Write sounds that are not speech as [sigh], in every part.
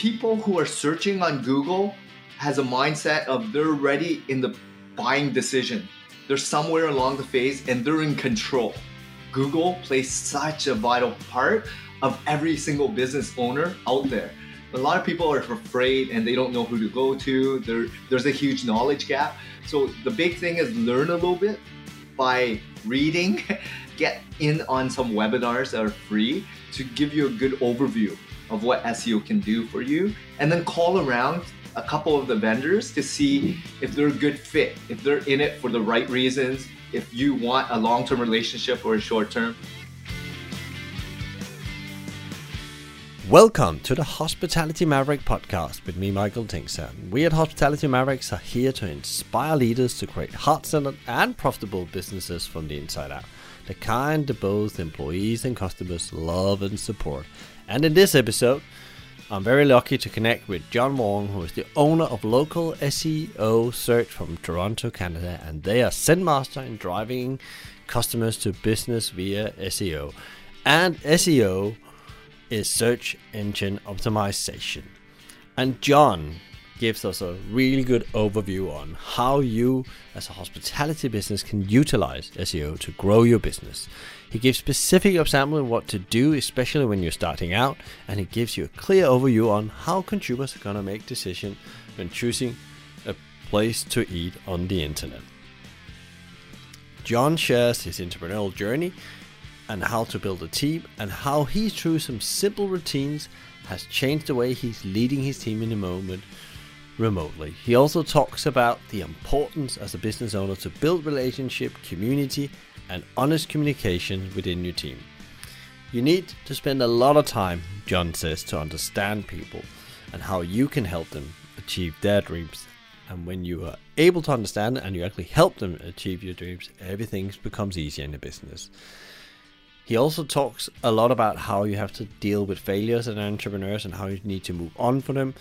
people who are searching on Google has a mindset of they're ready in the buying decision. They're somewhere along the phase and they're in control. Google plays such a vital part of every single business owner out there. A lot of people are afraid and they don't know who to go to. There, there's a huge knowledge gap. So the big thing is learn a little bit by reading, [laughs] get in on some webinars that are free to give you a good overview of what SEO can do for you, and then call around a couple of the vendors to see if they're a good fit, if they're in it for the right reasons, if you want a long term relationship or a short term. Welcome to the Hospitality Maverick podcast with me, Michael Tingsager. We at Hospitality Mavericks are here to inspire leaders to create heart centered and profitable businesses from the inside out. The kind that both employees and customers love and support. And in this episode, I'm very lucky to connect with John Wong, who is the owner of local SEO search from Toronto, Canada, and they are Zen-master in driving customers to business via SEO. And SEO is search engine optimization. And John gives us a really good overview on how you, as a hospitality business, can utilize SEO to grow your business. He gives specific examples of what to do, especially when you're starting out, and he gives you a clear overview on how consumers are to make decisions when choosing a place to eat on the internet. John shares his entrepreneurial journey and how to build a team and how he through some simple routines has changed the way he's leading his team in the moment remotely. He also talks about the importance as a business owner to build relationship, community, and honest communication within your team. You need to spend a lot of time, John says, to understand people and how you can help them achieve their dreams. And when you are able to understand and you actually help them achieve your dreams, everything becomes easier in the business. He also talks a lot about how you have to deal with failures as entrepreneurs and how you need to move on from them.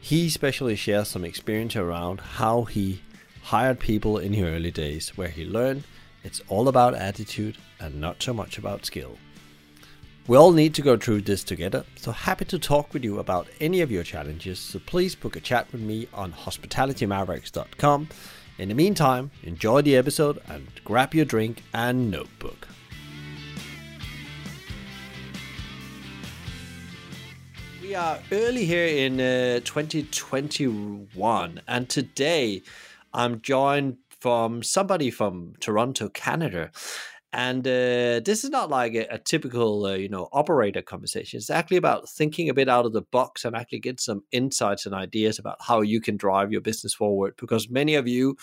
He especially shares some experience around how he hired people in the early days, where he learned it's all about attitude and not so much about skill. We all need to go through this together, so happy to talk with you about any of your challenges. So please book a chat with me on hospitalitymavericks.com. In the meantime, enjoy the episode and grab your drink and notebook. We are early here in uh, 2021, and today I'm joined from somebody from Toronto, Canada. And uh, this is not like a, a typical, uh, you know, operator conversation. It's actually about thinking a bit out of the box and actually get some insights and ideas about how you can drive your business forward. Because many of you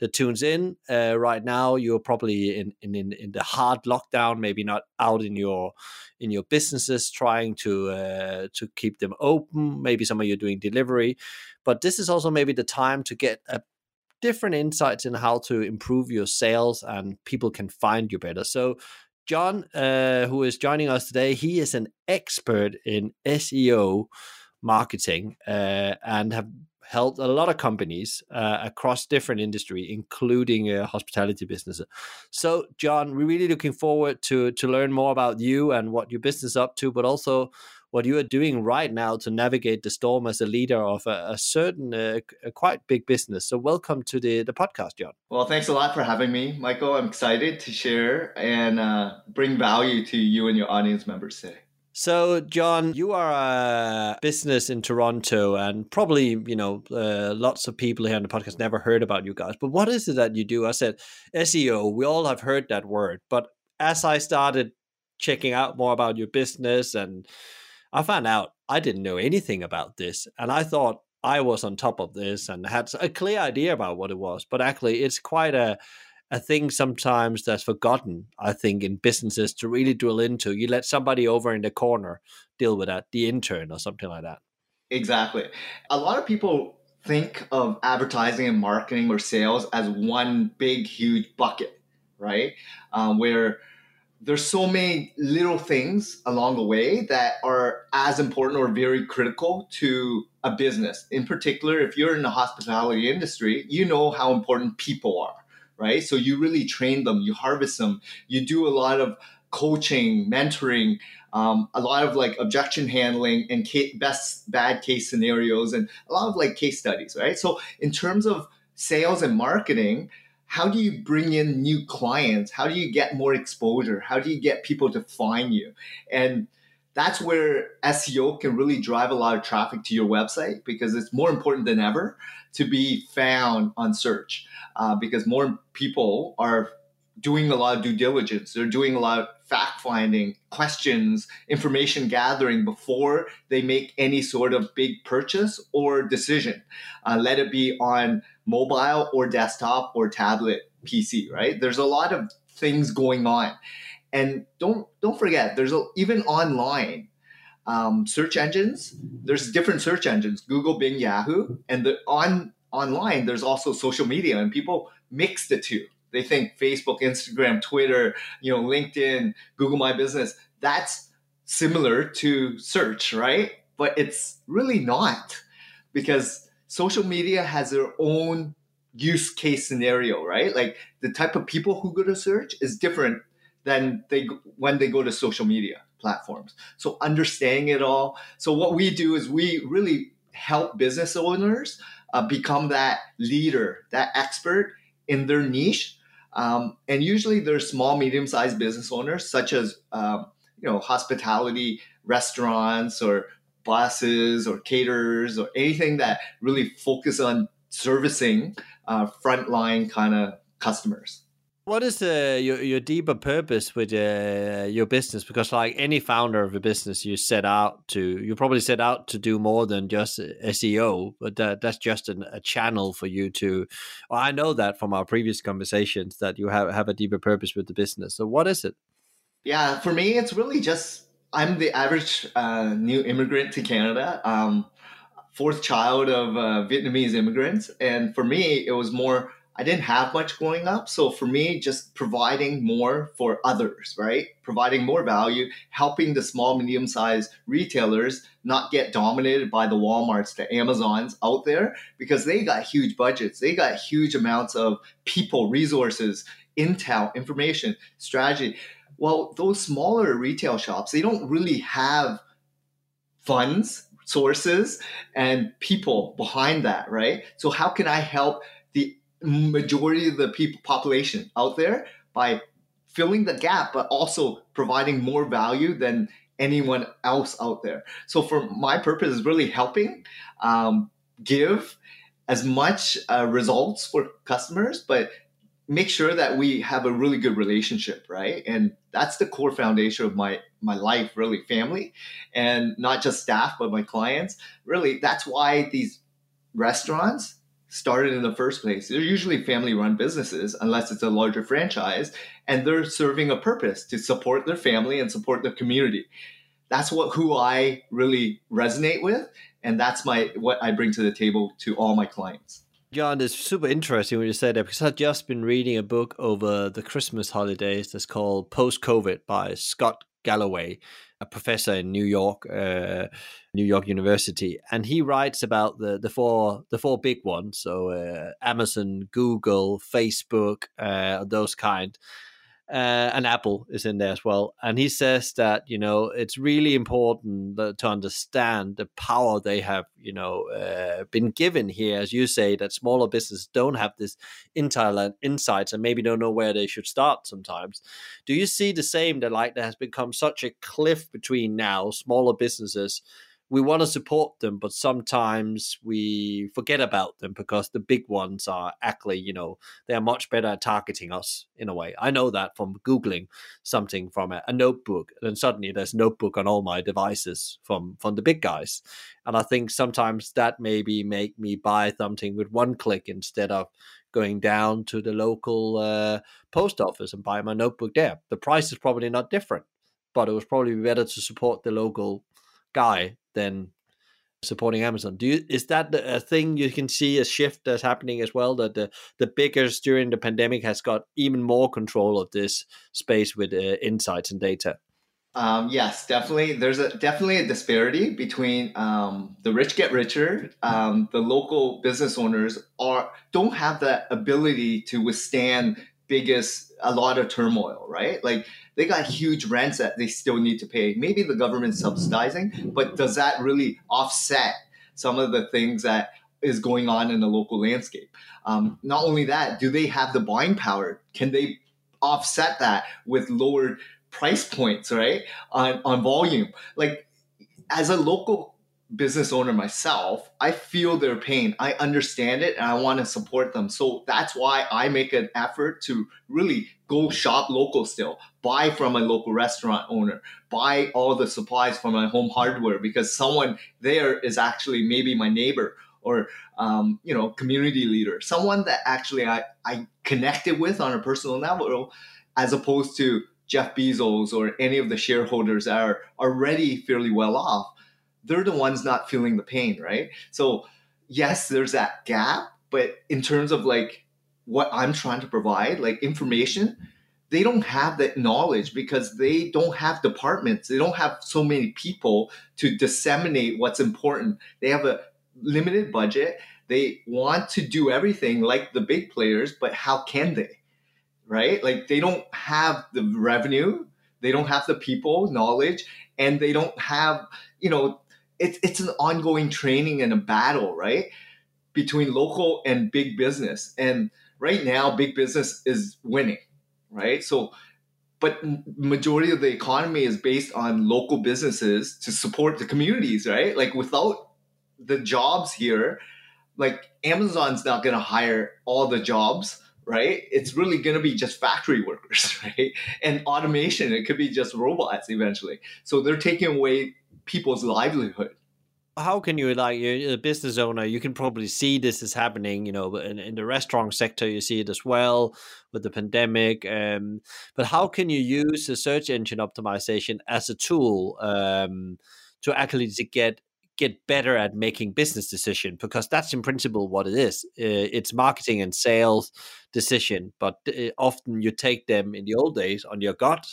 that tunes in uh, right now, you're probably in, in in the hard lockdown, maybe not out in your in your businesses trying to uh, to keep them open. Maybe some of you are doing delivery, but this is also maybe the time to get a different insights in how to improve your sales and people can find you better. So John, uh, who is joining us today, he is an expert in SEO marketing uh, and have helped a lot of companies uh, across different industry, including uh, hospitality businesses. So, John, we're really looking forward to to learn more about you and what your business is up to, but also what you are doing right now to navigate the storm as a leader of a, a certain, uh, a quite big business. So, welcome to the the podcast, John. Well, thanks a lot for having me, Michael. I'm excited to share and uh, bring value to you and your audience members today. So, John, you are a business in Toronto, and probably you know uh, lots of people here on the podcast never heard about you guys. But what is it that you do? I said SEO. We all have heard that word, but as I started checking out more about your business, and I found out I didn't know anything about this, and I thought I was on top of this and had a clear idea about what it was. But actually, it's quite a a thing sometimes that's forgotten, I think, in businesses to really drill into. You let somebody over in the corner deal with that, the intern or something like that. Exactly. A lot of people think of advertising and marketing or sales as one big, huge bucket, right? Um, where there's so many little things along the way that are as important or very critical to a business. In particular, if you're in the hospitality industry, you know how important people are right? So you really train them, you harvest them, you do a lot of coaching, mentoring, um, a lot of like objection handling and best bad case scenarios, and a lot of like case studies, right? So in terms of sales and marketing, how do you bring in new clients? How do you get more exposure? How do you get people to find you? And that's where SEO can really drive a lot of traffic to your website because it's more important than ever to be found on search uh, because more people are doing a lot of due diligence. They're doing a lot of fact finding, questions, information gathering before they make any sort of big purchase or decision. Uh, let it be on mobile or desktop or tablet PC, right? There's a lot of things going on. And don't don't forget, there's a, even online um, search engines. There's different search engines: Google, Bing, Yahoo, and the on online there's also social media, and people mix the two. They think Facebook, Instagram, Twitter, you know, LinkedIn, Google My Business. That's similar to search, right? But it's really not because social media has their own use case scenario, right? Like the type of people who go to search is different than they when they go to social media platforms. So understanding it all. So what we do is we really help business owners uh, become that leader, that expert in their niche. Um, and usually they're small, medium-sized business owners, such as um, you know hospitality, restaurants, or buses, or caterers, or anything that really focus on servicing uh, frontline kind of customers what is uh, your your deeper purpose with uh, your business? Because like any founder of a business, you set out to you probably set out to do more than just SEO, but that, that's just an, a channel for you to. Well, I know that from our previous conversations that you have have a deeper purpose with the business. So what is it? Yeah, for me, it's really just I'm the average uh, new immigrant to Canada. Um, fourth child of uh, Vietnamese immigrants, and for me, it was more I didn't have much growing up. So for me, just providing more for others, right? Providing more value, helping the small, medium sized retailers not get dominated by the Walmarts, the Amazons out there, because they got huge budgets. They got huge amounts of people, resources, intel, information, strategy. Well, those smaller retail shops, they don't really have funds, sources, and people behind that, right? So how can I help majority of the people population out there by filling the gap, but also providing more value than anyone else out there. So for my purpose is really helping um, give as much uh, results for customers, but make sure that we have a really good relationship, right? And that's the core foundation of my my life, really, family, and not just staff, but my clients. Really, that's why these restaurants started in the first place. They're usually family run businesses, unless it's a larger franchise, and they're serving a purpose to support their family and support their community. That's what who I really resonate with, and that's my what I bring to the table to all my clients. John, it's super interesting when you said that because I've just been reading a book over the Christmas holidays that's called Post COVID by Scott Galloway a professor in New York, uh, New York University, and he writes about the the four the four big ones. So uh, Amazon, Google, Facebook, uh, those kind uh, and Apple is in there as well. And he says that you know it's really important to understand the power they have you know uh, been given here, as you say, that smaller businesses don't have this intel insights and maybe don't know where they should start. Sometimes, do you see the same? That like there has become such a cliff between now smaller businesses we want to support them, but sometimes we forget about them because the big ones are actually, you know, they're much better at targeting us in a way. I know that from Googling something from a, a notebook, and suddenly there's notebook on all my devices from from the big guys. And I think sometimes that maybe make me buy something with one click instead of going down to the local uh, post office and buy my notebook there. The price is probably not different, but it was probably better to support the local guy than supporting Amazon. Do you is that a thing you can see a shift that's happening as well that the the biggest during the pandemic has got even more control of this space with uh, insights and data? Um, yes, definitely. There's a definitely a disparity between um, the rich get richer. Um, the local business owners are don't have the ability to withstand biggest a lot of turmoil, right? Like they got huge rents that they still need to pay. Maybe the government subsidizing, but does that really offset some of the things that is going on in the local landscape? Um, not only that, do they have the buying power? Can they offset that with lower price points, right? On on volume. Like as a local business owner myself, I feel their pain. I understand it and I want to support them. So that's why I make an effort to really go shop local still, buy from a local restaurant owner, buy all the supplies from my home hardware because someone there is actually maybe my neighbor or um, you know community leader, someone that actually I, I connected with on a personal level as opposed to Jeff Bezos or any of the shareholders that are already fairly well off they're the ones not feeling the pain, right? So, yes, there's that gap, but in terms of like what I'm trying to provide, like information, they don't have that knowledge because they don't have departments. They don't have so many people to disseminate what's important. They have a limited budget. They want to do everything like the big players, but how can they? Right? Like they don't have the revenue, they don't have the people, knowledge, and they don't have, you know, it's it's an ongoing training and a battle, right? Between local and big business. And right now, big business is winning, right? So, but majority of the economy is based on local businesses to support the communities, right? Like without the jobs here, like Amazon's not going to hire all the jobs, right? It's really going to be just factory workers, [laughs] right? And automation, it could be just robots eventually. So they're taking away people's livelihood. How can you like you're a business owner you can probably see this is happening you know in, in the restaurant sector you see it as well with the pandemic um, but how can you use the search engine optimization as a tool um, to actually to get get better at making business decision? Because that's in principle what it is. Uh, it's marketing and sales decision but uh, often you take them in the old days on your gut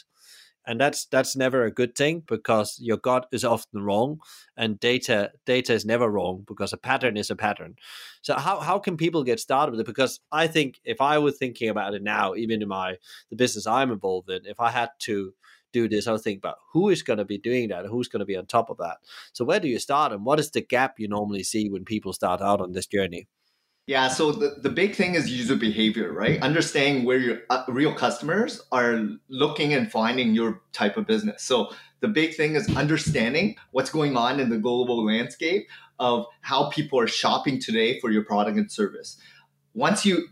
and that's that's never a good thing because your gut is often wrong and data data is never wrong because a pattern is a pattern. So how, how can people get started with it? Because i think if i were thinking about it now even in my the business i'm involved in if i had to do this i would think about who is going to be doing that who's going to be on top of that. So where do you start and what is the gap you normally see when people start out on this journey yeah, so the, the big thing is user behavior, right? Understanding where your uh, real customers are looking and finding your type of business. So the big thing is understanding what's going on in the global landscape of how people are shopping today for your product and service. Once you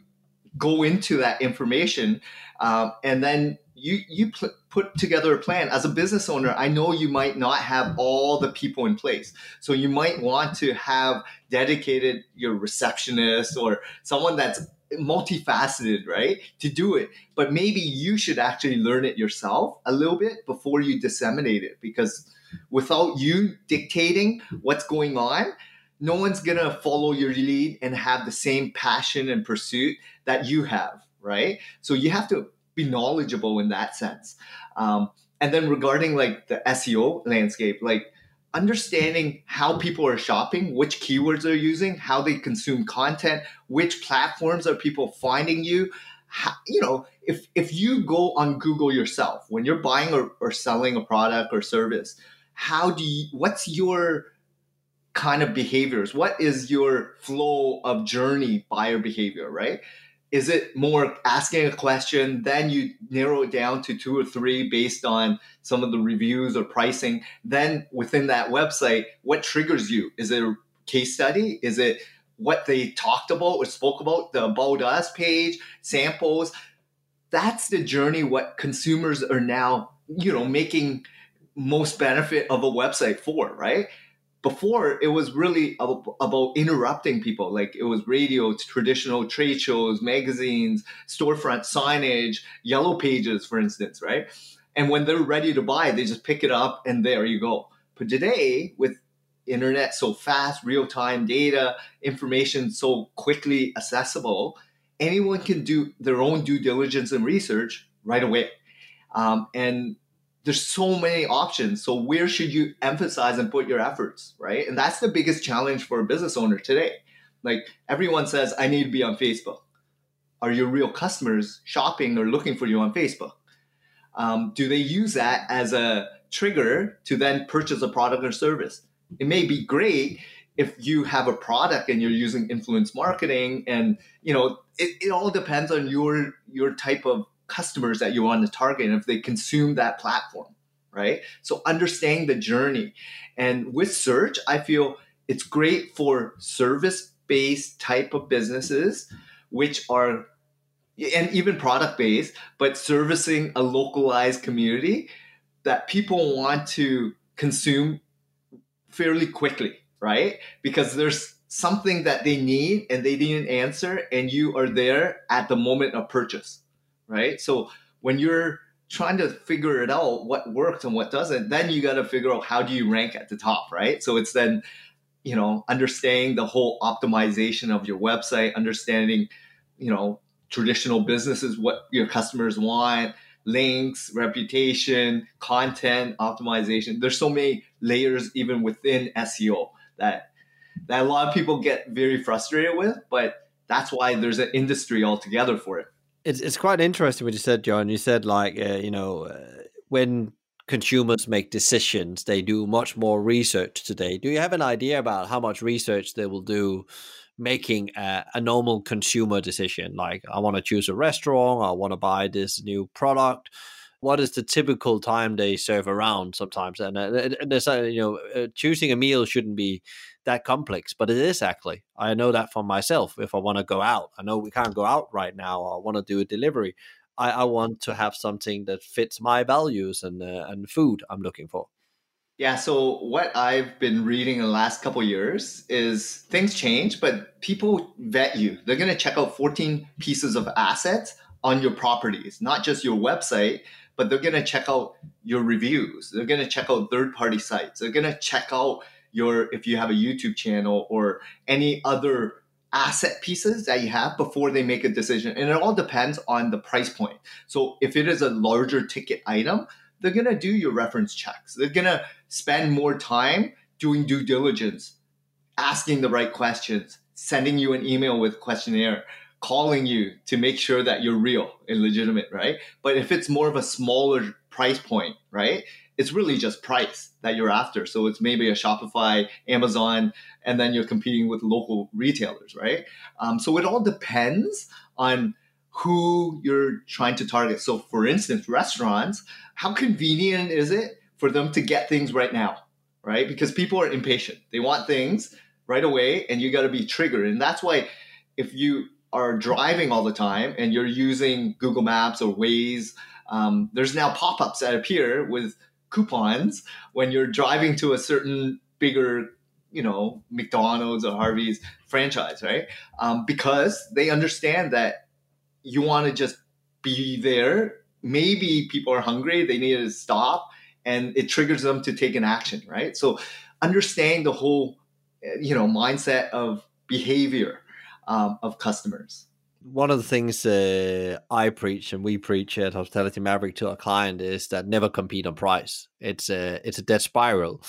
go into that information um, and then you you pl- put together a plan. As a business owner i know you might not have all the people in place. So you might want to have dedicated your receptionist or someone that's multifaceted right to do it. But maybe you should actually learn it yourself a little bit before you disseminate it. Because without you dictating what's going on no one's gonna follow your lead and have the same passion and pursuit that you have right? So you have to be knowledgeable in that sense. Um, and then regarding like the SEO landscape, like understanding how people are shopping, which keywords they're using, how they consume content, which platforms are people finding you. How, you know, if if you go on Google yourself when you're buying or, or selling a product or service, how do you? What's your kind of behaviors? What is your flow of journey buyer behavior? Right is it more asking a question then you narrow it down to two or three based on some of the reviews or pricing. Then within that website what triggers you? Is it a case study? Is it what they talked about or spoke about? The about us page samples. That's the journey what consumers are now you know making most benefit of a website for right before it was really about interrupting people. Like it was radio traditional trade shows magazines storefront signage yellow pages for instance right? And when they're ready to buy they just pick it up and there you go. But today with internet so fast real-time data information so quickly accessible anyone can do their own due diligence and research right away. Um, and there's so many options. So where should you emphasize and put your efforts, right? And that's the biggest challenge for a business owner today. Like everyone says, I need to be on Facebook. are your real customers shopping or looking for you on Facebook? Um, do they use that as a trigger to then purchase a product or service? It may be great if you have a product and you're using influence marketing and you know it, it all depends on your your type of customers that you want to target if they consume that platform right? So understanding the journey. And with search i feel it's great for service based type of businesses which are and even product based but servicing a localized community that people want to consume fairly quickly right? Because there's something that they need and they need an answer, and you are there at the moment of purchase, right? So when you're trying to figure it out, what works and what doesn't, then you got to figure out how do you rank at the top, right? So it's then, you know, understanding the whole optimization of your website, understanding, you know, traditional businesses, what your customers want, links, reputation, content optimization. There's so many layers even within SEO that that a lot of people get very frustrated with, but that's why there's an industry altogether for it. It's it's quite interesting what you said, John. You said like uh, you know uh, when consumers make decisions, they do much more research today. Do you have an idea about how much research they will do? making a, a, normal consumer decision like i want to choose a restaurant i want to buy this new product what is the typical time they serve around sometimes and uh, there's uh, you know uh, choosing a meal shouldn't be that complex but it is actually i know that for myself if i want to go out i know we can't go out right now i want to do a delivery I, I want to have something that fits my values and uh, and food i'm looking for yeah, so what I've been reading in the last couple years is things change, but people vet you. They're going to check out 14 pieces of assets on your properties, not just your website, but they're going to check out your reviews. They're going to check out third party sites. They're going to check out your, if you have a YouTube channel or any other asset pieces that you have before they make a decision. And it all depends on the price point. So if it is a larger ticket item, they're going to do your reference checks. They're going to spend more time doing due diligence, asking the right questions, sending you an email with questionnaire, calling you to make sure that you're real and legitimate, right? But if it's more of a smaller price point, right? It's really just price that you're after. So it's maybe a Shopify, Amazon, and then you're competing with local retailers, right? Um, so it all depends on who you're trying to target. So, for instance, restaurants, how convenient is it for them to get things right now, right? Because people are impatient. They want things right away, and you got to be triggered. And that's why if you are driving all the time and you're using Google Maps or Waze, um, there's now pop ups that appear with coupons when you're driving to a certain bigger you know McDonald's or Harvey's franchise, right? Um, because they understand that you want to just be there. Maybe people are hungry; they need to stop, and it triggers them to take an action, right? So, understanding the whole, you know, mindset of behavior um, of customers. One of the things uh, I preach and we preach at Hospitality Maverick to our client is that never compete on price. It's a it's a dead spiral,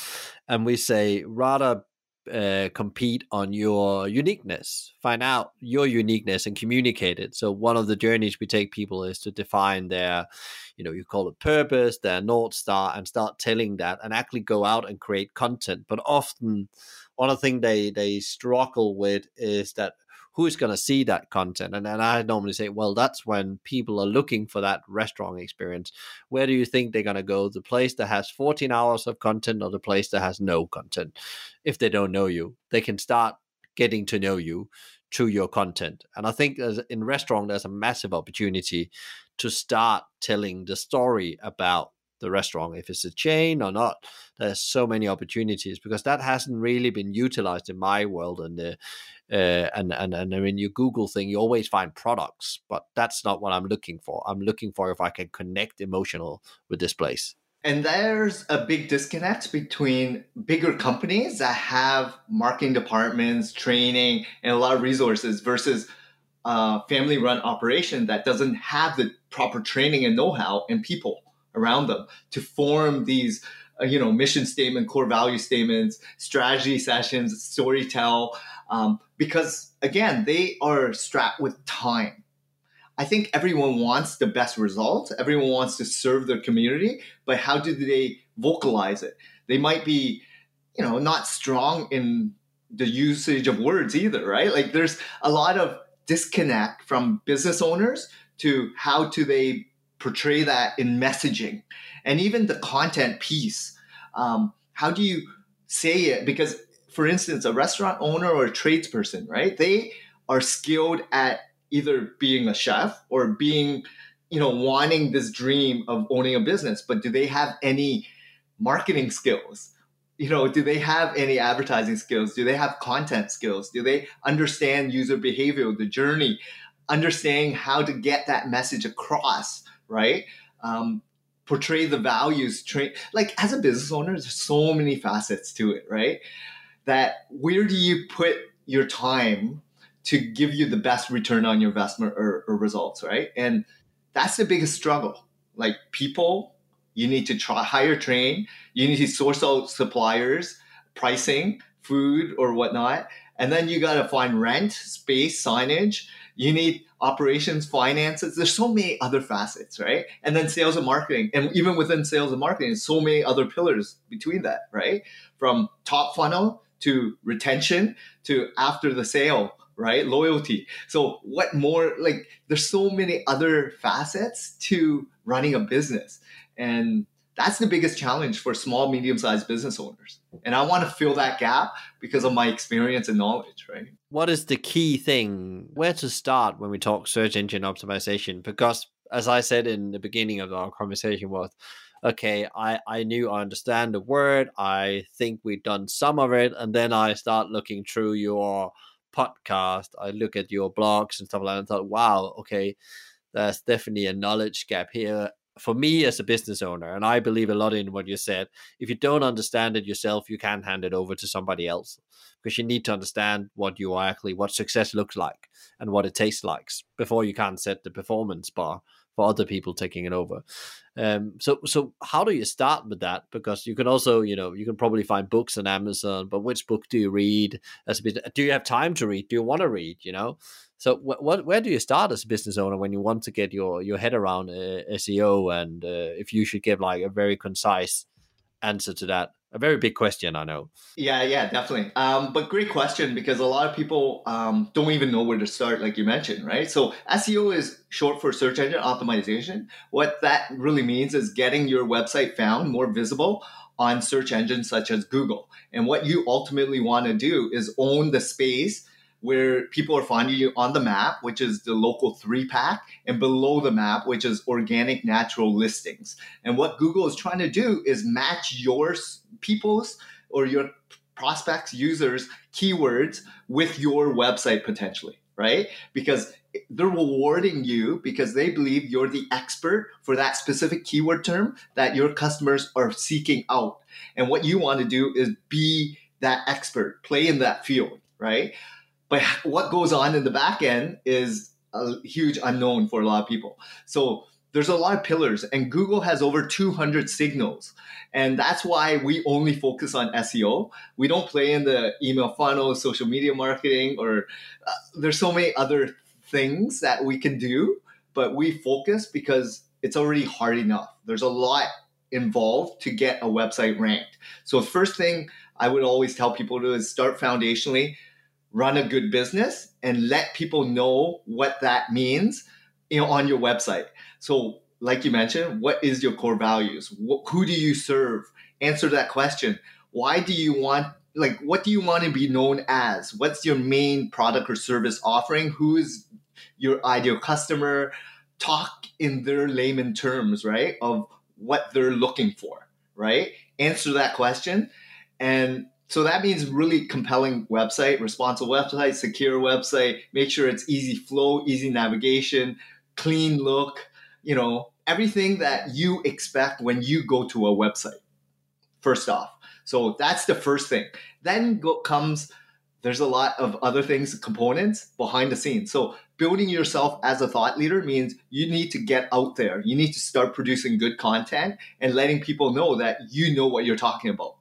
and we say rather uh, compete on your uniqueness. Find out your uniqueness and communicate it. So one of the journeys we take people is to define their, you know, you call it purpose, their north star, and start telling that, and actually go out and create content. But often, one of the things they they struggle with is that who's going to see that content? And then I normally say, well, that's when people are looking for that restaurant experience. Where do you think they're going to go? The place that has 14 hours of content or the place that has no content? If they don't know you, they can start getting to know you through your content. And I think in restaurant, there's a massive opportunity to start telling the story about the restaurant, if it's a chain or not. There's so many opportunities because that hasn't really been utilized in my world. And uh, uh, and and and when you Google thing, you always find products, but that's not what I'm looking for. I'm looking for if I can connect emotional with this place. And there's a big disconnect between bigger companies that have marketing departments, training, and a lot of resources versus a family run operation that doesn't have the proper training and know how and people around them to form these you know mission statement core value statements strategy sessions story tell um, because again they are strapped with time I think everyone wants the best results. Everyone wants to serve their community, but how do they vocalize it? They might be, you know, not strong in the usage of words either, right? Like there's a lot of disconnect from business owners to how do they portray that in messaging and even the content piece. Um, how do you say it? Because, for instance, a restaurant owner or a tradesperson, right? They are skilled at either being a chef or being, you know, wanting this dream of owning a business, but do they have any marketing skills? You know, do they have any advertising skills? Do they have content skills? Do they understand user behavior, the journey, understanding how to get that message across, right? Um, portray the values, train like as a business owner, there's so many facets to it, right? That where do you put your time to give you the best return on your investment or, or results, right? And that's the biggest struggle. Like people, you need to try hire train, you need to source out suppliers, pricing, food or whatnot, and then you got to find rent, space, signage. You need operations, finances. There's so many other facets, right? And then sales and marketing. And even within sales and marketing, so many other pillars between that, right? From top funnel to retention to after the sale, right? Loyalty. So what more like there's so many other facets to running a business. And that's the biggest challenge for small, medium sized business owners. And I want to fill that gap because of my experience and knowledge, right? What is the key thing? Where to start when we talk search engine optimization? Because as I said in the beginning of our conversation was, okay, I, I knew I understand the word. I think we've done some of it. And then I start looking through your podcast. I look at your blogs and stuff like that and thought, wow, okay, there's definitely a knowledge gap here for me as a business owner, and I believe a lot in what you said, if you don't understand it yourself, you can't hand it over to somebody else because you need to understand what you are actually, what success looks like and what it tastes like before you can set the performance bar for other people taking it over. Um, so, so how do you start with that? Because you can also, you know, you can probably find books on Amazon, but which book do you read? As a bit, do you have time to read? Do you want to read? You know, so, what, what, where do you start as a business owner when you want to get your your head around uh, SEO, and uh, if you should give like a very concise answer to that? A very big question, I know. Yeah, yeah, definitely. Um, but great question because a lot of people um, don't even know where to start, like you mentioned, right? So SEO is short for search engine optimization. What that really means is getting your website found more visible on search engines such as Google. And what you ultimately want to do is own the space where people are finding you on the map, which is the local three pack, and below the map, which is organic natural listings. And what Google is trying to do is match your people's or your prospects, users, keywords with your website potentially, right? Because they're rewarding you because they believe you're the expert for that specific keyword term that your customers are seeking out. And what you want to do is be that expert, play in that field, right? But what goes on in the back end is a huge unknown for a lot of people. So there's a lot of pillars, and Google has over 200 signals. And that's why we only focus on SEO. We don't play in the email funnel, social media marketing, or uh, there's so many other things that we can do, but we focus because it's already hard enough. There's a lot involved to get a website ranked. So, first thing I would always tell people to is start foundationally run a good business and let people know what that means you know on your website. So like you mentioned what is your core values? Who do you serve? Answer that question. Why do you want like what do you want to be known as? What's your main product or service offering? Who is your ideal customer? Talk in their layman terms right of what they're looking for right? Answer that question. And so that means really compelling website, responsive website, secure website, make sure it's easy flow, easy navigation, clean look, you know, everything that you expect when you go to a website. First off. So that's the first thing. Then go, comes there's a lot of other things, components behind the scenes. So building yourself as a thought leader means you need to get out there. You need to start producing good content and letting people know that you know what you're talking about.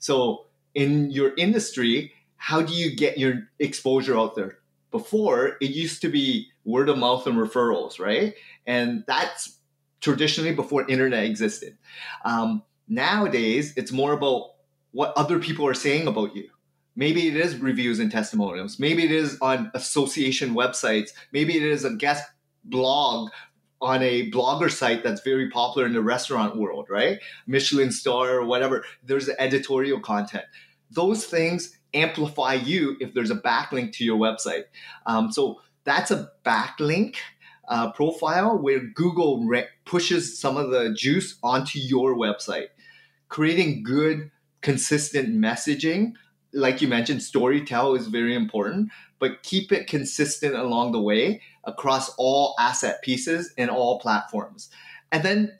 So in your industry, how do you get your exposure out there? before it used to be word of mouth and referrals, right? And that's traditionally before internet existed. Um, nowadays, it's more about what other people are saying about you. Maybe it is reviews and testimonials. Maybe it is on association websites. Maybe it is a guest blog on a blogger site that's very popular in the restaurant world, right? Michelin star or whatever. There's editorial content. Those things amplify you if there's a backlink to your website. Um, so that's a backlink uh, profile where Google re- pushes some of the juice onto your website, creating good, consistent messaging. Like you mentioned, storytell is very important, but keep it consistent along the way across all asset pieces and all platforms. And then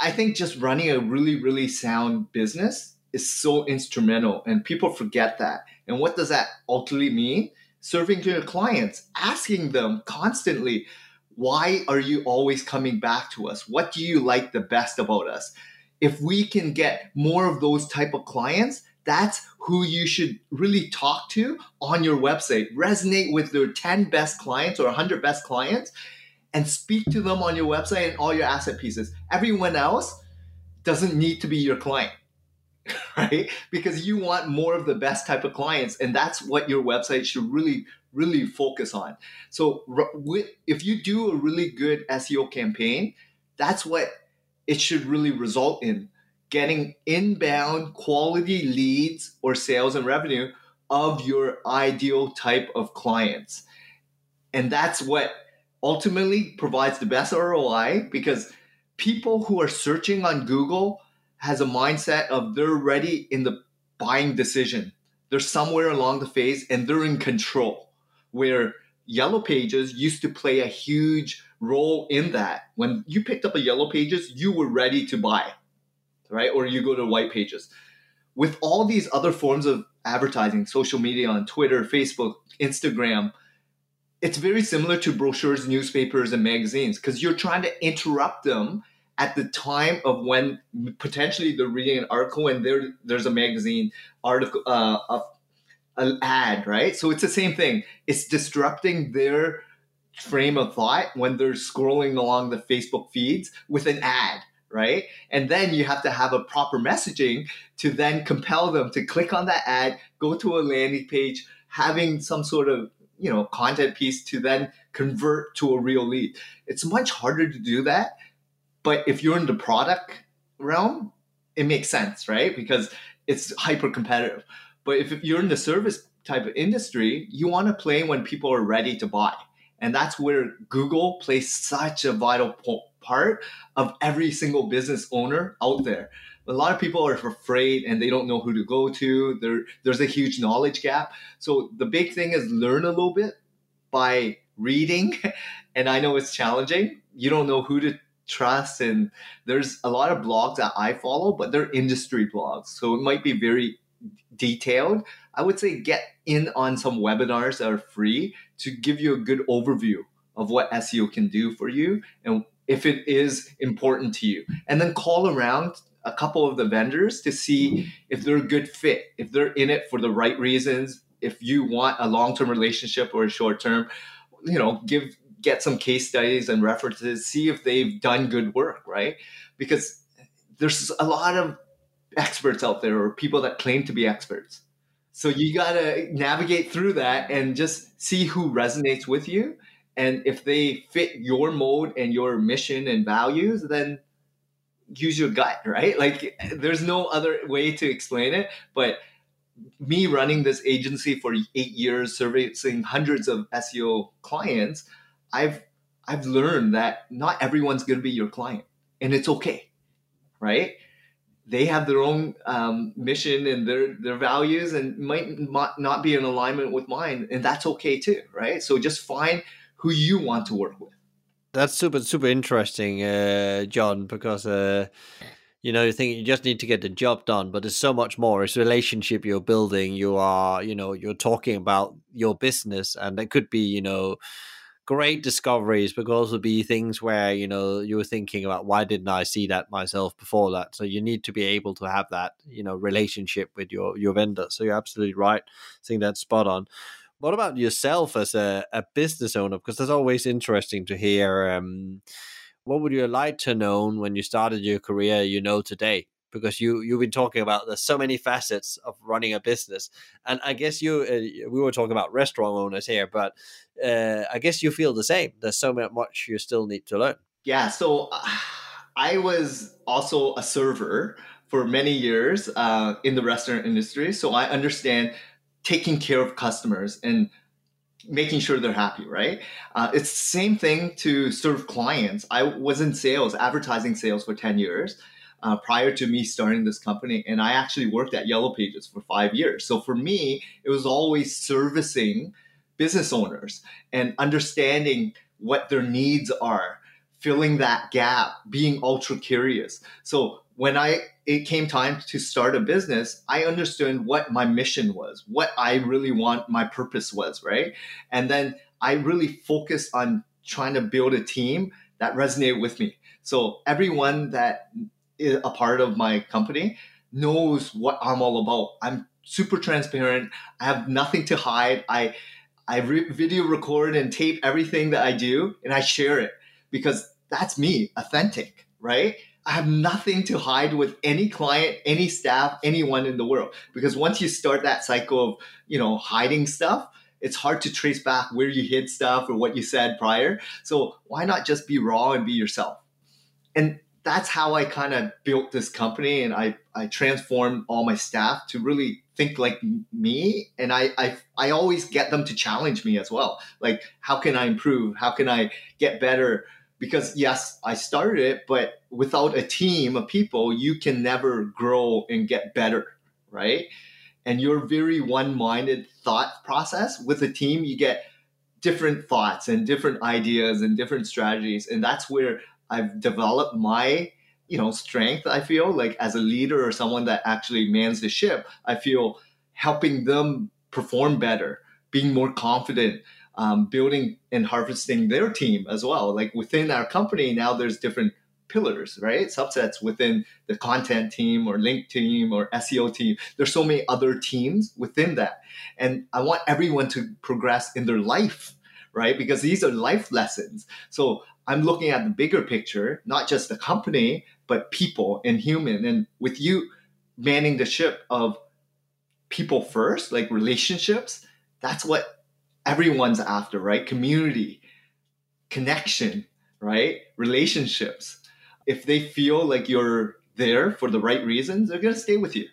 I think just running a really, really sound business is so instrumental, and people forget that. And what does that ultimately mean? Serving to your clients, asking them constantly, why are you always coming back to us? What do you like the best about us? If we can get more of those type of clients, that's who you should really talk to on your website. Resonate with your 10 best clients or 100 best clients and speak to them on your website and all your asset pieces. Everyone else doesn't need to be your client, [laughs] right? Because you want more of the best type of clients, and that's what your website should really, really focus on. So, if you do a really good SEO campaign, that's what it should really result in getting inbound quality leads or sales and revenue of your ideal type of clients. And that's what ultimately provides the best ROI because people who are searching on Google has a mindset of they're ready in the buying decision. They're somewhere along the phase and they're in control. Where Yellow Pages used to play a huge role in that. When you picked up a Yellow Pages, you were ready to buy right? Or you go to white pages. With all these other forms of advertising, social media on Twitter, Facebook, Instagram, it's very similar to brochures, newspapers, and magazines because you're trying to interrupt them at the time of when potentially they're reading an article and there there's a magazine article uh, an ad, right? So it's the same thing. It's disrupting their frame of thought when they're scrolling along the Facebook feeds with an ad right? And then you have to have a proper messaging to then compel them to click on that ad, go to a landing page, having some sort of you know content piece to then convert to a real lead. It's much harder to do that, but if you're in the product realm, it makes sense, right? Because it's hyper competitive. But if you're in the service type of industry, you want to play when people are ready to buy. And that's where Google plays such a vital part of every single business owner out there. A lot of people are afraid and they don't know who to go to. There, there's a huge knowledge gap. So the big thing is learn a little bit by reading. [laughs] And I know it's challenging. You don't know who to trust. And there's a lot of blogs that I follow, but they're industry blogs. So it might be very detailed. I would say get in on some webinars that are free to give you a good overview of what SEO can do for you and if it is important to you. And then call around a couple of the vendors to see if they're a good fit, if they're in it for the right reasons, if you want a long-term relationship or a short-term, you know, give get some case studies and references, see if they've done good work, right? Because there's a lot of experts out there or people that claim to be experts. So you got to navigate through that and just see who resonates with you and if they fit your mode and your mission and values then use your gut right like there's no other way to explain it but me running this agency for eight years servicing hundreds of seo clients i've i've learned that not everyone's going to be your client and it's okay right they have their own um, mission and their their values and might not be in alignment with mine and that's okay too right so just find who you want to work with. That's super super interesting, uh, John, because uh, you know you think you just need to get the job done, but there's so much more. It's relationship you're building. You are you know you're talking about your business, and it could be you know great discoveries, but also be things where you know you were thinking about why didn't I see that myself before that. So you need to be able to have that you know relationship with your your vendor. So you're absolutely right. I think that's spot on what about yourself as a, a business owner? Because that's always interesting to hear. Um, what would you like to know when you started your career you know today? Because you you've been talking about there's so many facets of running a business, and I guess you uh, we were talking about restaurant owners here, but uh, I guess you feel the same. There's so much you still need to learn. Yeah, so uh, I was also a server for many years uh, in the restaurant industry, so I understand taking care of customers and making sure they're happy, right? Uh, it's the same thing to serve clients. I was in sales, advertising sales for 10 years uh, prior to me starting this company. And I actually worked at Yellow Pages for five years. So for me, it was always servicing business owners and understanding what their needs are, filling that gap, being ultra curious. So when I it came time to start a business, I understood what my mission was, what I really want my purpose was, right? And then I really focused on trying to build a team that resonated with me. So everyone that a part of my company knows what I'm all about. I'm super transparent. I have nothing to hide. I I re- video record and tape everything that I do and I share it because that's me, authentic, right? I have nothing to hide with any client, any staff, anyone in the world. Because once you start that cycle of, you know, hiding stuff, it's hard to trace back where you hid stuff or what you said prior. So why not just be raw and be yourself? And that's how I kind of built this company and I, I transformed all my staff to really think like me. And I, I, I always get them to challenge me as well. Like, how can I improve? How can I get better? because yes, I started it, but without a team of people, you can never grow and get better, right? And your very one-minded thought process with a team, you get different thoughts and different ideas and different strategies, and that's where I've developed my you know strength. I feel like as a leader or someone that actually mans the ship, I feel helping them perform better, being more confident, um, building and harvesting their team as well. Like within our company now, there's different pillars, right? Subsets within the content team or link team or SEO team. There's so many other teams within that. And I want everyone to progress in their life, right? Because these are life lessons. So I'm looking at the bigger picture, not just the company, but people and human. And with you manning the ship of people first, like relationships, that's what everyone's after, right? Community, connection, right? Relationships. If they feel like you're there for the right reasons, they're going to stay with you.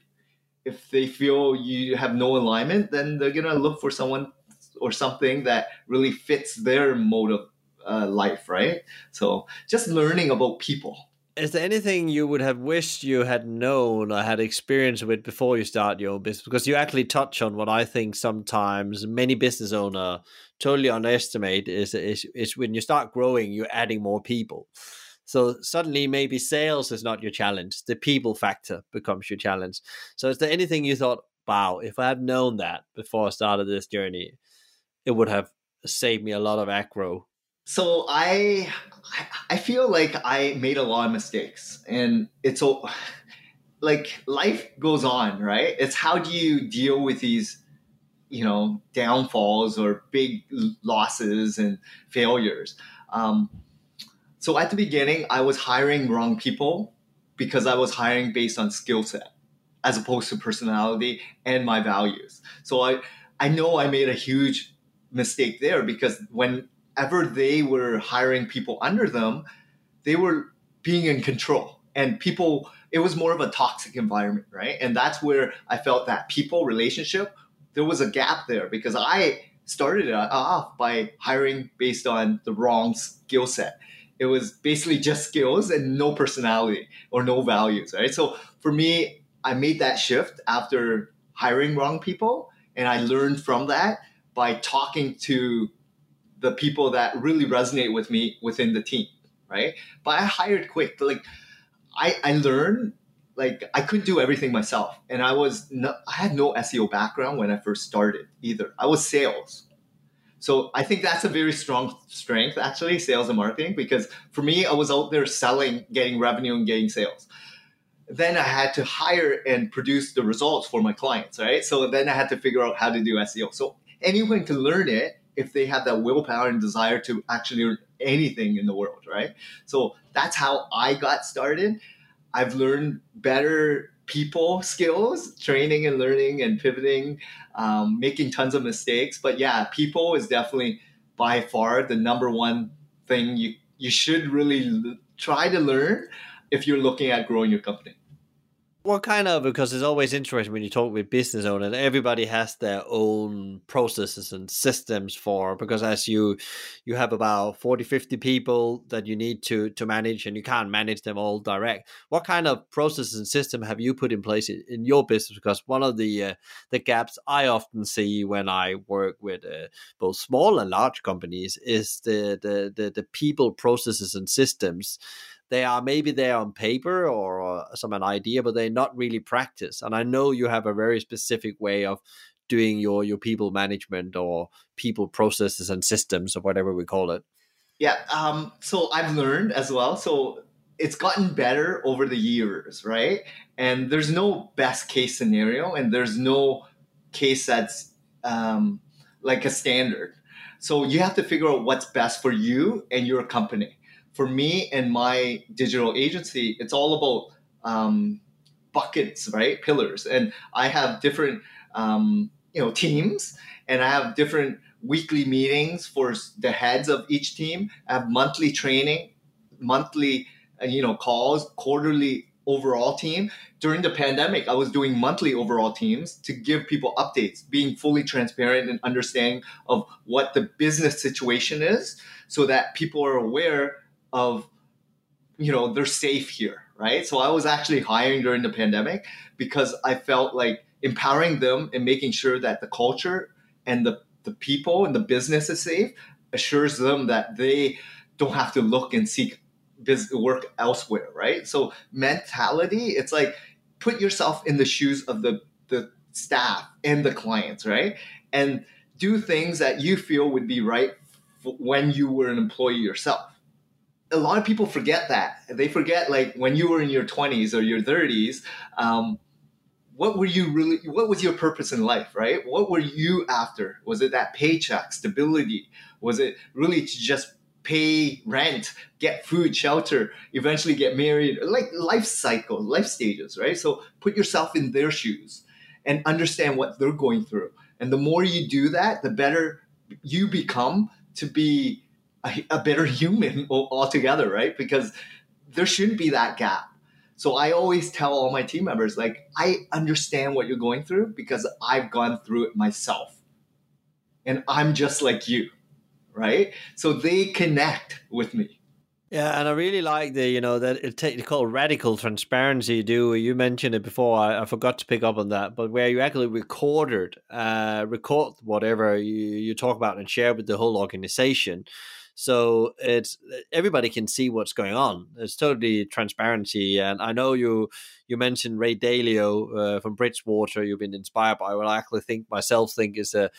If they feel you have no alignment, then they're going to look for someone or something that really fits their mode of uh, life, right? So just learning about people is there anything you would have wished you had known or had experience with before you start your own business? Because you actually touch on what I think sometimes many business owner totally underestimate is, is is when you start growing, you're adding more people. So suddenly maybe sales is not your challenge. The people factor becomes your challenge. So is there anything you thought, wow, if I had known that before I started this journey, it would have saved me a lot of acro so I I feel like I made a lot of mistakes and it's all [sighs] like life goes on, right? It's how do you deal with these you know downfalls or big losses and failures. Um, so at the beginning, I was hiring wrong people because I was hiring based on skill set as opposed to personality and my values. So I I know I made a huge mistake there because when whenever they were hiring people under them, they were being in control. And people, it was more of a toxic environment, right? And that's where I felt that people relationship, there was a gap there because I started off by hiring based on the wrong skill set. It was basically just skills and no personality or no values, right? So for me, I made that shift after hiring wrong people. And I learned from that by talking to the people that really resonate with me within the team, right? But I hired quick. Like I, I learned like I couldn't do everything myself, and I was I had no SEO background when I first started either. I was sales, so I think that's a very strong strength actually, sales and marketing, because for me I was out there selling, getting revenue, and getting sales. Then I had to hire and produce the results for my clients, right? So then I had to figure out how to do SEO. So anyone can learn it if they have that willpower and desire to actually learn anything in the world, right? So that's how I got started. I've learned better people skills, training and learning and pivoting, um, making tons of mistakes. But yeah, people is definitely by far the number one thing you you should really l- try to learn if you're looking at growing your company. What kind of because it's always interesting when you talk with business owners. Everybody has their own processes and systems for because as you you have about 40, 50 people that you need to to manage and you can't manage them all direct. What kind of processes and system have you put in place in, in your business? Because one of the uh, the gaps I often see when I work with uh, both small and large companies is the the the, the people processes and systems they are maybe there on paper or, or some an idea, but they're not really practice. And I know you have a very specific way of doing your your people management or people processes and systems or whatever we call it. Yeah. Um, so I've learned as well. So it's gotten better over the years, right? And there's no best case scenario, and there's no case that's um, like a standard. So you have to figure out what's best for you and your company for me and my digital agency, it's all about um, buckets, right? Pillars, and I have different um, you know teams, and I have different weekly meetings for the heads of each team. I have monthly training, monthly uh, you know calls, quarterly overall team. During the pandemic, I was doing monthly overall teams to give people updates, being fully transparent and understanding of what the business situation is so that people are aware of you know they're safe here right? So i was actually hiring during the pandemic because i felt like empowering them and making sure that the culture and the, the people and the business is safe assures them that they don't have to look and seek business work elsewhere right? So mentality it's like put yourself in the shoes of the the staff and the clients right? And do things that you feel would be right when you were an employee yourself a lot of people forget that. They forget like when you were in your 20s or your 30s, um, what were you really what was your purpose in life, right? What were you after? Was it that paycheck, stability? Was it really to just pay rent, get food, shelter, eventually get married, like life cycle, life stages, right? So put yourself in their shoes and understand what they're going through. And the more you do that, the better you become to be a, better human [laughs] altogether, right? Because there shouldn't be that gap. So I always tell all my team members, like, I understand what you're going through because I've gone through it myself. And I'm just like you, right? So they connect with me. Yeah, and I really like the you know that take radical transparency. You do you mentioned it before? I, I, forgot to pick up on that, but where you actually recorded, uh, record whatever you you talk about and share with the whole organization. So it's everybody can see what's going on. It's totally transparency. And I know you you mentioned Ray Dalio uh, from Bridgewater. You've been inspired by what I actually think myself think is a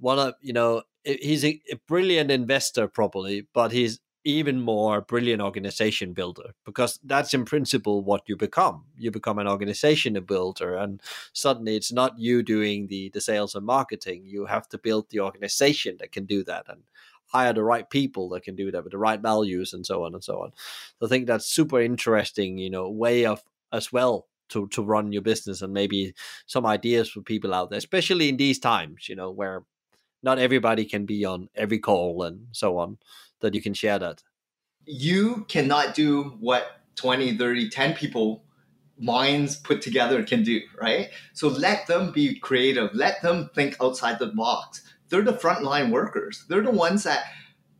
one of you know he's a, a brilliant investor probably, but he's even more brilliant organization builder because that's in principle what you become you become an organization builder and suddenly it's not you doing the the sales and marketing you have to build the organization that can do that and hire the right people that can do that with the right values and so on and so on. So I think that's super interesting, you know, way of as well to to run your business and maybe some ideas for people out there, especially in these times, you know, where not everybody can be on every call and so on, that you can share that. You cannot do what 20, 30, 10 people minds put together can do, right? So let them be creative, let them think outside the box they're the frontline workers. They're the ones that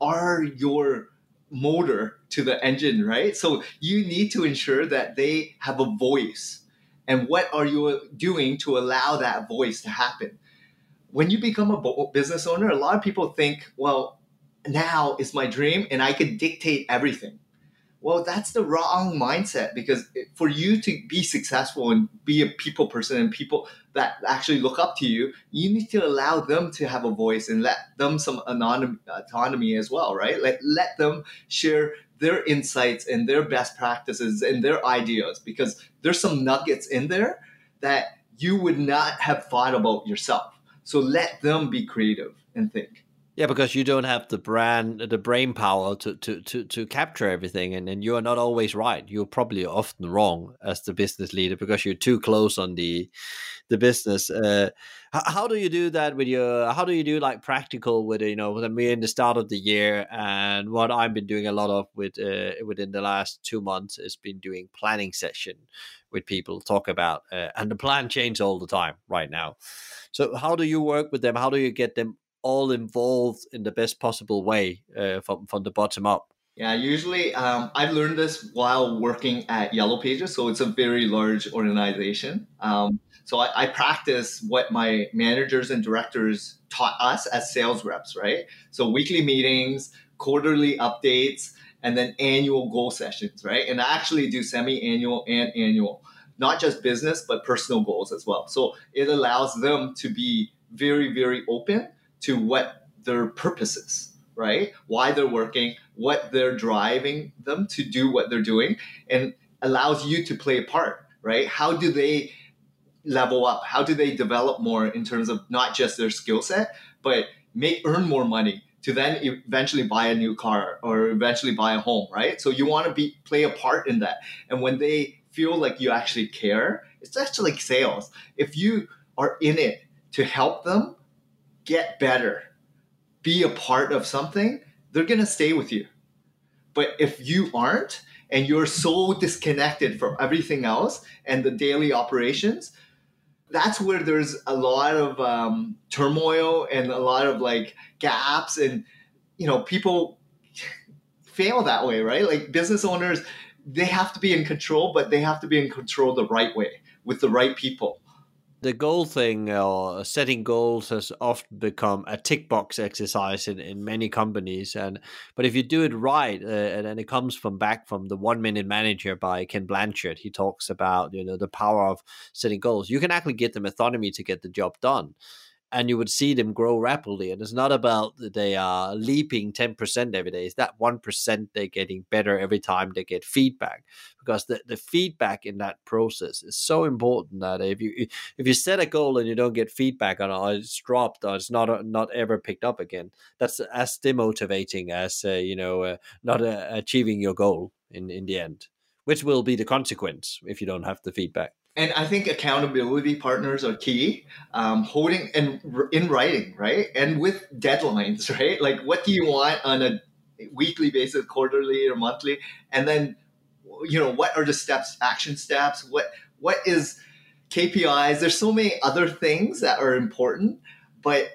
are your motor to the engine, right? So you need to ensure that they have a voice. And what are you doing to allow that voice to happen? When you become a business owner, a lot of people think, well, now is my dream and I can dictate everything. Well, that's the wrong mindset because for you to be successful and be a people person and people that actually look up to you, you need to allow them to have a voice and let them some autonomy as well, right? Like let them share their insights and their best practices and their ideas because there's some nuggets in there that you would not have thought about yourself. So let them be creative and think. Yeah, because you don't have the brand, the brain power to to to, to capture everything, and, and you are not always right. You're probably often wrong as the business leader because you're too close on the the business. Uh, how, do you do that with your? How do you do like practical with you know when in the start of the year, and what I've been doing a lot of with uh, within the last two months has been doing planning session with people talk about, uh, and the plan changes all the time right now. So how do you work with them? How do you get them all involved in the best possible way uh, from from the bottom up. Yeah, usually um, I've learned this while working at Yellow Pages, so it's a very large organization. Um, so I, I, practice what my managers and directors taught us as sales reps, right? So weekly meetings, quarterly updates, and then annual goal sessions, right? And I actually do semi-annual and annual, not just business but personal goals as well. So it allows them to be very, very open to what their purpose is, right? Why they're working, what they're driving them to do what they're doing, and allows you to play a part, right? How do they level up? How do they develop more in terms of not just their skill set, but make earn more money to then eventually buy a new car or eventually buy a home, right? So you want to be play a part in that. And when they feel like you actually care, it's actually like sales. If you are in it to help them get better, be a part of something, they're going to stay with you. But if you aren't, and you're so disconnected from everything else and the daily operations, that's where there's a lot of um, turmoil and a lot of like gaps and you know people fail that way right like business owners they have to be in control but they have to be in control the right way with the right people the goal thing or setting goals has often become a tick box exercise in, in many companies and but if you do it right uh, and, and it comes from back from the one minute manager by ken blanchard he talks about you know the power of setting goals. You can actually get the autonomy to get the job done and you would see them grow rapidly. And it's not about they are leaping 10% every day. It's that 1% they're getting better every time they get feedback. Because the, the feedback in that process is so important that if you if you set a goal and you don't get feedback on it, it's dropped or it's not not ever picked up again, that's as demotivating as uh, you know uh, not uh, achieving your goal in in the end, which will be the consequence if you don't have the feedback and I think accountability partners are key. Um, holding and in writing, right, and with deadlines, [laughs] right. Like, what do you want on a weekly basis, quarterly or monthly, and then, you know, what are the steps, action steps? What what is KPIs? There's so many other things that are important, but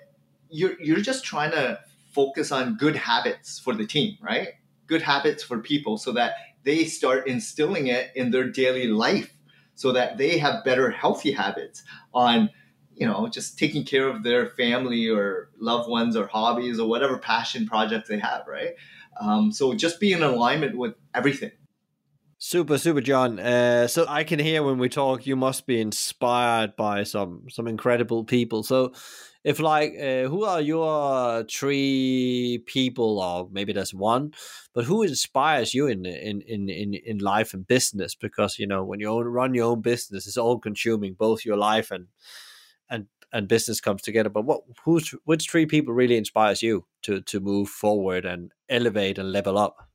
you're you're just trying to focus on good habits for the team, right? Good habits for people, so that they start instilling it in their daily life so that they have better healthy habits on you know just taking care of their family or loved ones or hobbies or whatever passion projects they have right um, so just be in alignment with everything Super, super, John. Uh, so I can hear when we talk, you must be inspired by some some incredible people. So, if like, uh, who are your three people, or maybe there's one, but who inspires you in in in in, in life and business? Because you know when you own, run your own business, it's all consuming, both your life and and and business comes together. But what who's which three people really inspires you to to move forward and elevate and level up?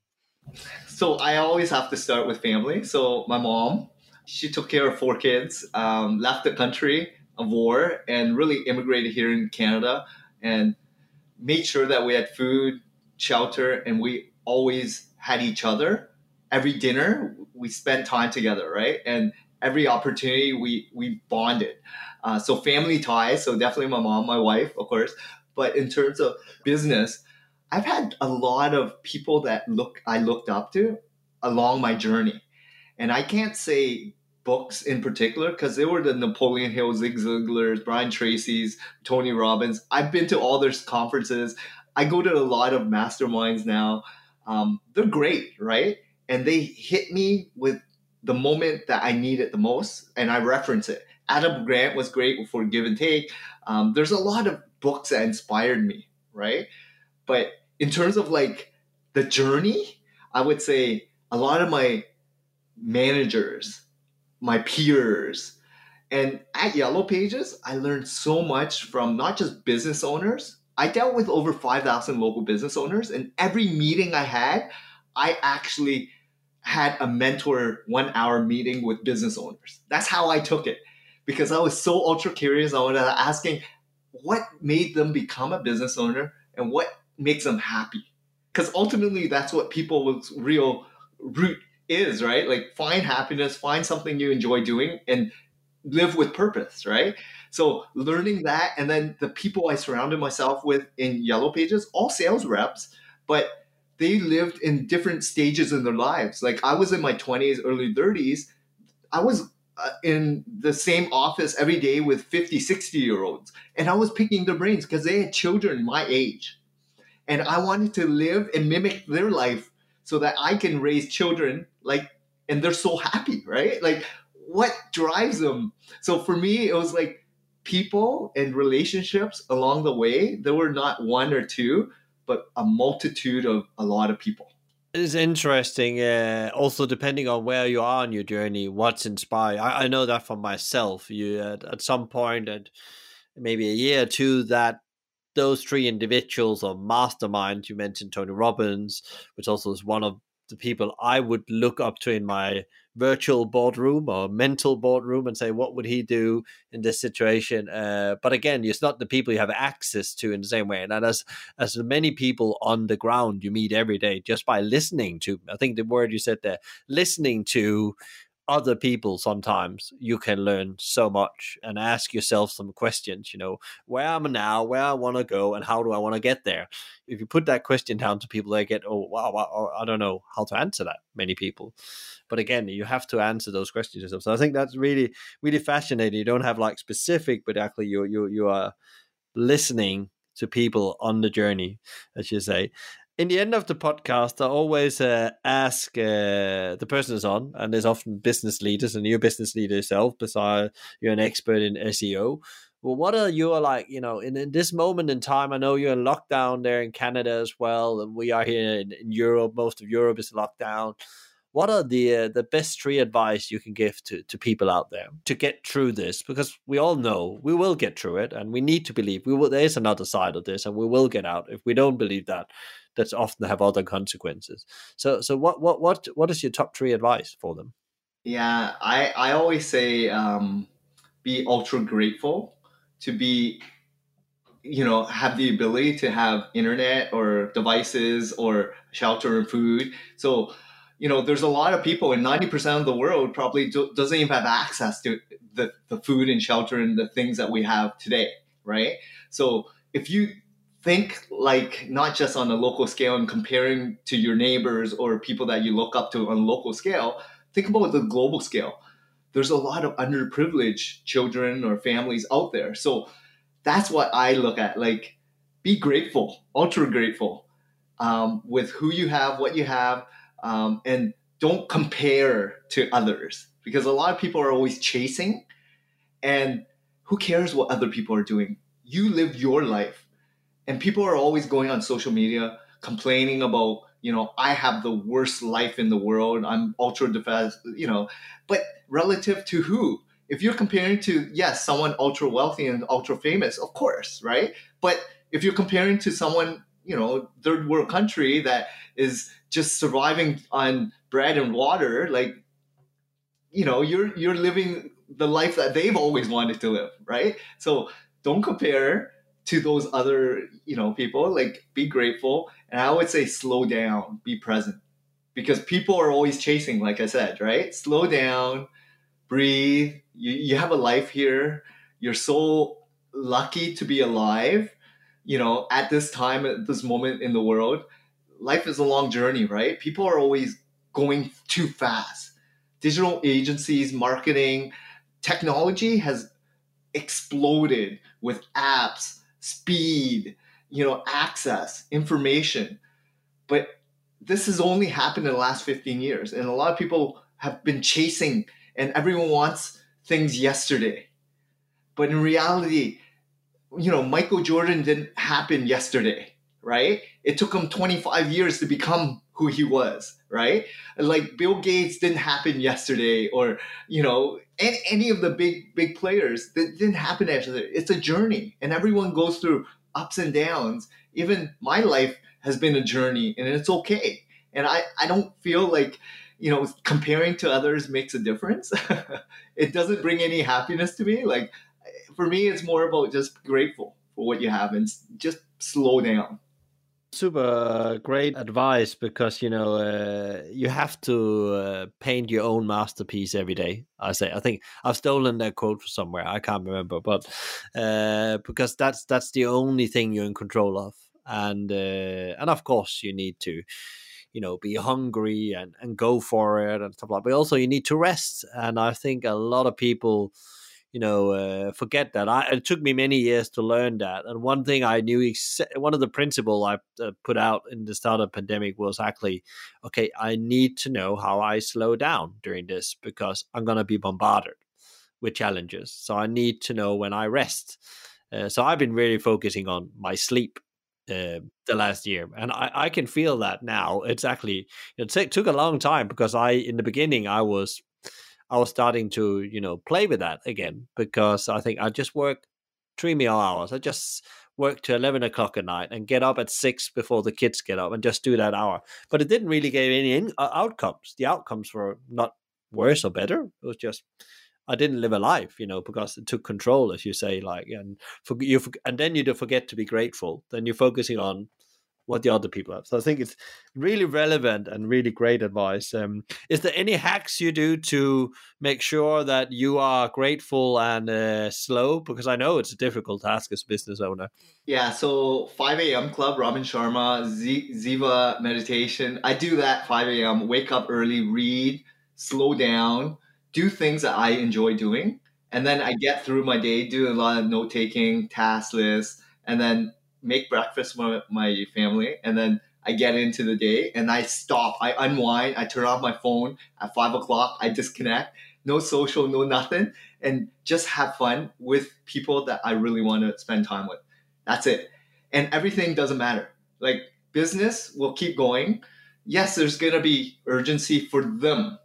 So I always have to start with family. So my mom, she took care of four kids, um, left the country of war, and really immigrated here in Canada, and made sure that we had food, shelter, and we always had each other. Every dinner, we spent time together, right? And every opportunity, we we bonded. Uh, so family ties. So definitely my mom, my wife, of course. But in terms of business, I've had a lot of people that look I looked up to along my journey. And I can't say books in particular because they were the Napoleon Hill, Zig Ziglars, Brian Tracy's, Tony Robbins. I've been to all their conferences. I go to a lot of masterminds now. Um, they're great, right? And they hit me with the moment that I need it the most, and I reference it. Adam Grant was great for Give and Take. Um, there's a lot of books that inspired me, right? But in terms of like the journey, I would say a lot of my managers, my peers, And at Yellow Pages, I learned so much from not just business owners. I dealt with over 5,000 local business owners, and every meeting I had, I actually had a mentor one hour meeting with business owners. That's how I took it because I was so ultra curious. I was asking what made them become a business owner and what makes them happy. Because ultimately, that's what people's real root is, right? Like find happiness, find something you enjoy doing, and live with purpose, right? So learning that, and then the people I surrounded myself with in Yellow Pages, all sales reps, but they lived in different stages in their lives. Like I was in my 20s, early 30s. I was uh, in the same office every day with 50, 60 year olds. And I was picking their brains because they had children my age. And I wanted to live and mimic their life so that I can raise children like, and they're so happy, right? Like, what drives them? So for me, it was like people and relationships along the way. There were not one or two, but a multitude of a lot of people. It's interesting. Uh, also, depending on where you are on your journey, what's inspired. I, I know that for myself. You at, at some point, at maybe a year or two, that those three individuals or masterminds. You mentioned Tony Robbins, which also is one of the people I would look up to in my virtual boardroom or mental boardroom and say, what would he do in this situation? Uh, but again, it's not the people you have access to in the same way. And as as many people on the ground you meet every day just by listening to, I think the word you said there, listening to other people sometimes you can learn so much and ask yourself some questions you know where am i now? Where i want to go? And how do i want to get there? If you put that question down to people they get oh wow, wow oh, i don't know how to answer that many people. But again you have to answer those questions yourself. So i think that's really really fascinating. You don't have like specific but actually you you you are listening to people on the journey as you say in the end of the podcast, I always uh, ask uh, the person is on, and there's often business leaders, and you're a business leader yourself, besides you're an expert in SEO. Well, what are your like, you know, in, in this moment in time? I know you're in lockdown there in Canada as well, and we are here in, in Europe. Most of Europe is locked down. What are the uh, the best three advice you can give to, to people out there to get through this? Because we all know we will get through it, and we need to believe we will. There is another side of this, and we will get out. If we don't believe that, that often have other consequences. So, so what, what, what, what is your top three advice for them? Yeah, I, I always say um, be ultra grateful to be, you know, have the ability to have internet or devices or shelter and food. So, you know, there's a lot of people, and 90% of the world probably do, doesn't even have access to the, the food and shelter and the things that we have today, right? So, if you think like not just on a local scale and comparing to your neighbors or people that you look up to on local scale think about the global scale. There's a lot of underprivileged children or families out there. So that's what i look at like be grateful ultra grateful um, with who you have what you have um, and don't compare to others because a lot of people are always chasing and who cares what other people are doing? You live your life and people are always going on social media complaining about you know i have the worst life in the world. I'm ultra depressed you know. But relative to who? If you're comparing to yes someone ultra wealthy and ultra famous of course right? But if you're comparing to someone you know third world country that is just surviving on bread and water like you know you're you're living the life that they've always wanted to live right? So don't compare to those other you know people like be grateful. And i would say slow down be present. Because people are always chasing like i said right? Slow down breathe. You, you have a life here. You're so lucky to be alive you know at this time at this moment in the world. Life is a long journey right? People are always going too fast. Digital agencies marketing technology has exploded with apps speed, you know, access, information. But this has only happened in the last 15 years. And a lot of people have been chasing, and everyone wants things yesterday. But in reality, you know, Michael Jordan didn't happen yesterday, right? It took him 25 years to become who he was, right? Like Bill Gates didn't happen yesterday, or you know, any, any of the big big players that didn't happen yesterday. It's a journey, and everyone goes through ups and downs. Even my life has been a journey, and it's okay. And I I don't feel like you know comparing to others makes a difference. [laughs] it doesn't bring any happiness to me. Like for me, it's more about just grateful for what you have and just slow down super great advice because you know uh, you have to uh, paint your own masterpiece every day i say. I think i've stolen that quote from somewhere i can't remember but uh, because that's that's the only thing you're in control of. And uh, and of course you need to you know be hungry and and go for it and stuff like that but also you need to rest. And i think a lot of people you know, uh, forget that. I, it took me many years to learn that. And one thing I knew, one of the principle I uh, put out in the start of pandemic was actually, okay, I need to know how I slow down during this because I'm going to be bombarded with challenges. So I need to know when I rest. Uh, so I've been really focusing on my sleep uh, the last year, and I, I can feel that now. It's actually it t- took a long time because I in the beginning I was I was starting to, you know, play with that again because I think I just work three meal hours. I just work to 11 o'clock at night and get up at six before the kids get up and just do that hour. But it didn't really give any in- uh, outcomes. The outcomes were not worse or better. It was just, I didn't live a life, you know, because it took control, as you say, like, and for, you, and then you do forget to be grateful. Then you're focusing on what the other people have. So I think it's really relevant and really great advice. Um, is there any hacks you do to make sure that you are grateful and uh, slow? Because I know it's a difficult task as a business owner. Yeah, so 5 a.m. club, Robin Sharma, Z- Ziva meditation. I do that 5 a.m. Wake up early, read, slow down, do things that I enjoy doing. And then I get through my day, do a lot of note taking, task lists, and then make breakfast with my family, and then I get into the day and I stop. I unwind. I turn off my phone at five o'clock. I disconnect. No social, no nothing, and just have fun with people that I really want to spend time with. That's it. And everything doesn't matter. Like business will keep going. Yes, there's gonna be urgency for them,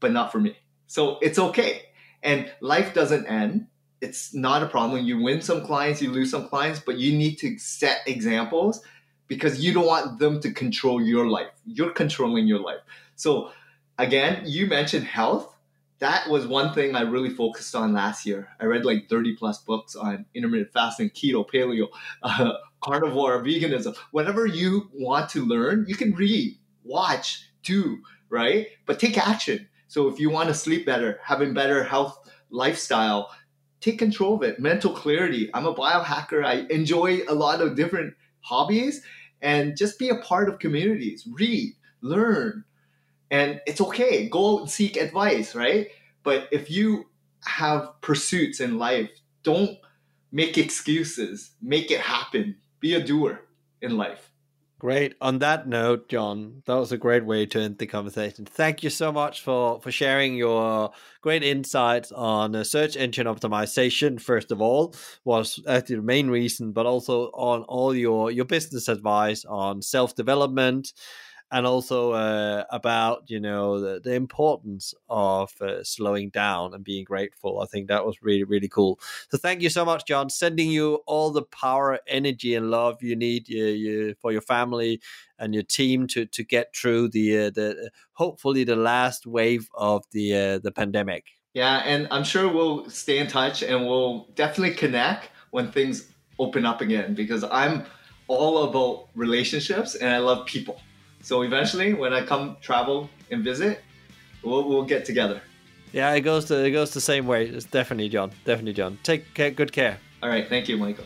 but not for me. So it's okay. And life doesn't end it's not a problem. You win some clients, you lose some clients, but you need to set examples because you don't want them to control your life. You're controlling your life. So, again, you mentioned health. That was one thing I really focused on last year. I read like 30 plus books on intermittent fasting, keto, paleo, uh, carnivore, veganism. Whatever you want to learn, you can read, watch, do, right? But take action. So, if you want to sleep better, having better health lifestyle, take control of it. Mental clarity. I'm a biohacker. I enjoy a lot of different hobbies and just be a part of communities. Read, learn, and it's okay. Go out and seek advice, right? But if you have pursuits in life, don't make excuses. Make it happen. Be a doer in life. Great. On that note, John, that was a great way to end the conversation. Thank you so much for for sharing your great insights on uh, search engine optimization. First of all, was actually the main reason, but also on all your your business advice on self development and also uh, about you know the, the importance of uh, slowing down and being grateful. I think that was really really cool. So thank you so much, John. Sending you all the power, energy, and love you need you, you, for your family and your team to to get through the uh, the hopefully the last wave of the uh, the pandemic. Yeah, and I'm sure we'll stay in touch and we'll definitely connect when things open up again because I'm all about relationships and I love people. So eventually, when I come travel and visit, we'll, we'll get together. Yeah, it goes to it goes the same way. It's definitely John. Definitely John. Take care, good care. All right, thank you, Michael.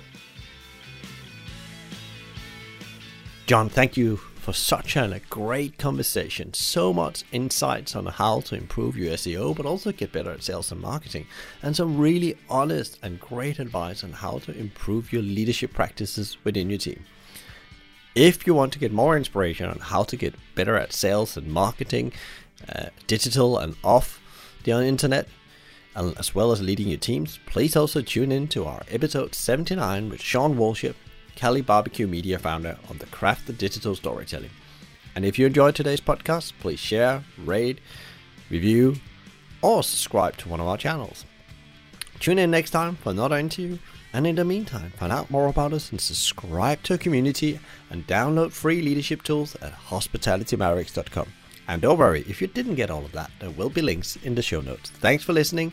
John, thank you for such a great conversation. So much insights on how to improve your SEO, but also get better at sales and marketing, and some really honest and great advice on how to improve your leadership practices within your team. If you want to get more inspiration on how to get better at sales and marketing, uh, digital and off the internet, as well as leading your teams, please also tune in to our episode 79 with Shawn Walchef Cali Barbecue Media founder on the craft of digital storytelling. And if you enjoyed today's podcast, please share, rate, review, or subscribe to one of our channels. Tune in next time for another interview, and in the meantime, find out more about us and subscribe to our community and download free leadership tools at hospitalitymavericks.com. And don't worry, if you didn't get all of that, there will be links in the show notes. Thanks for listening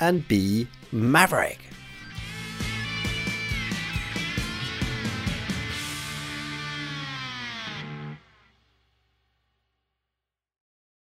and be Maverick.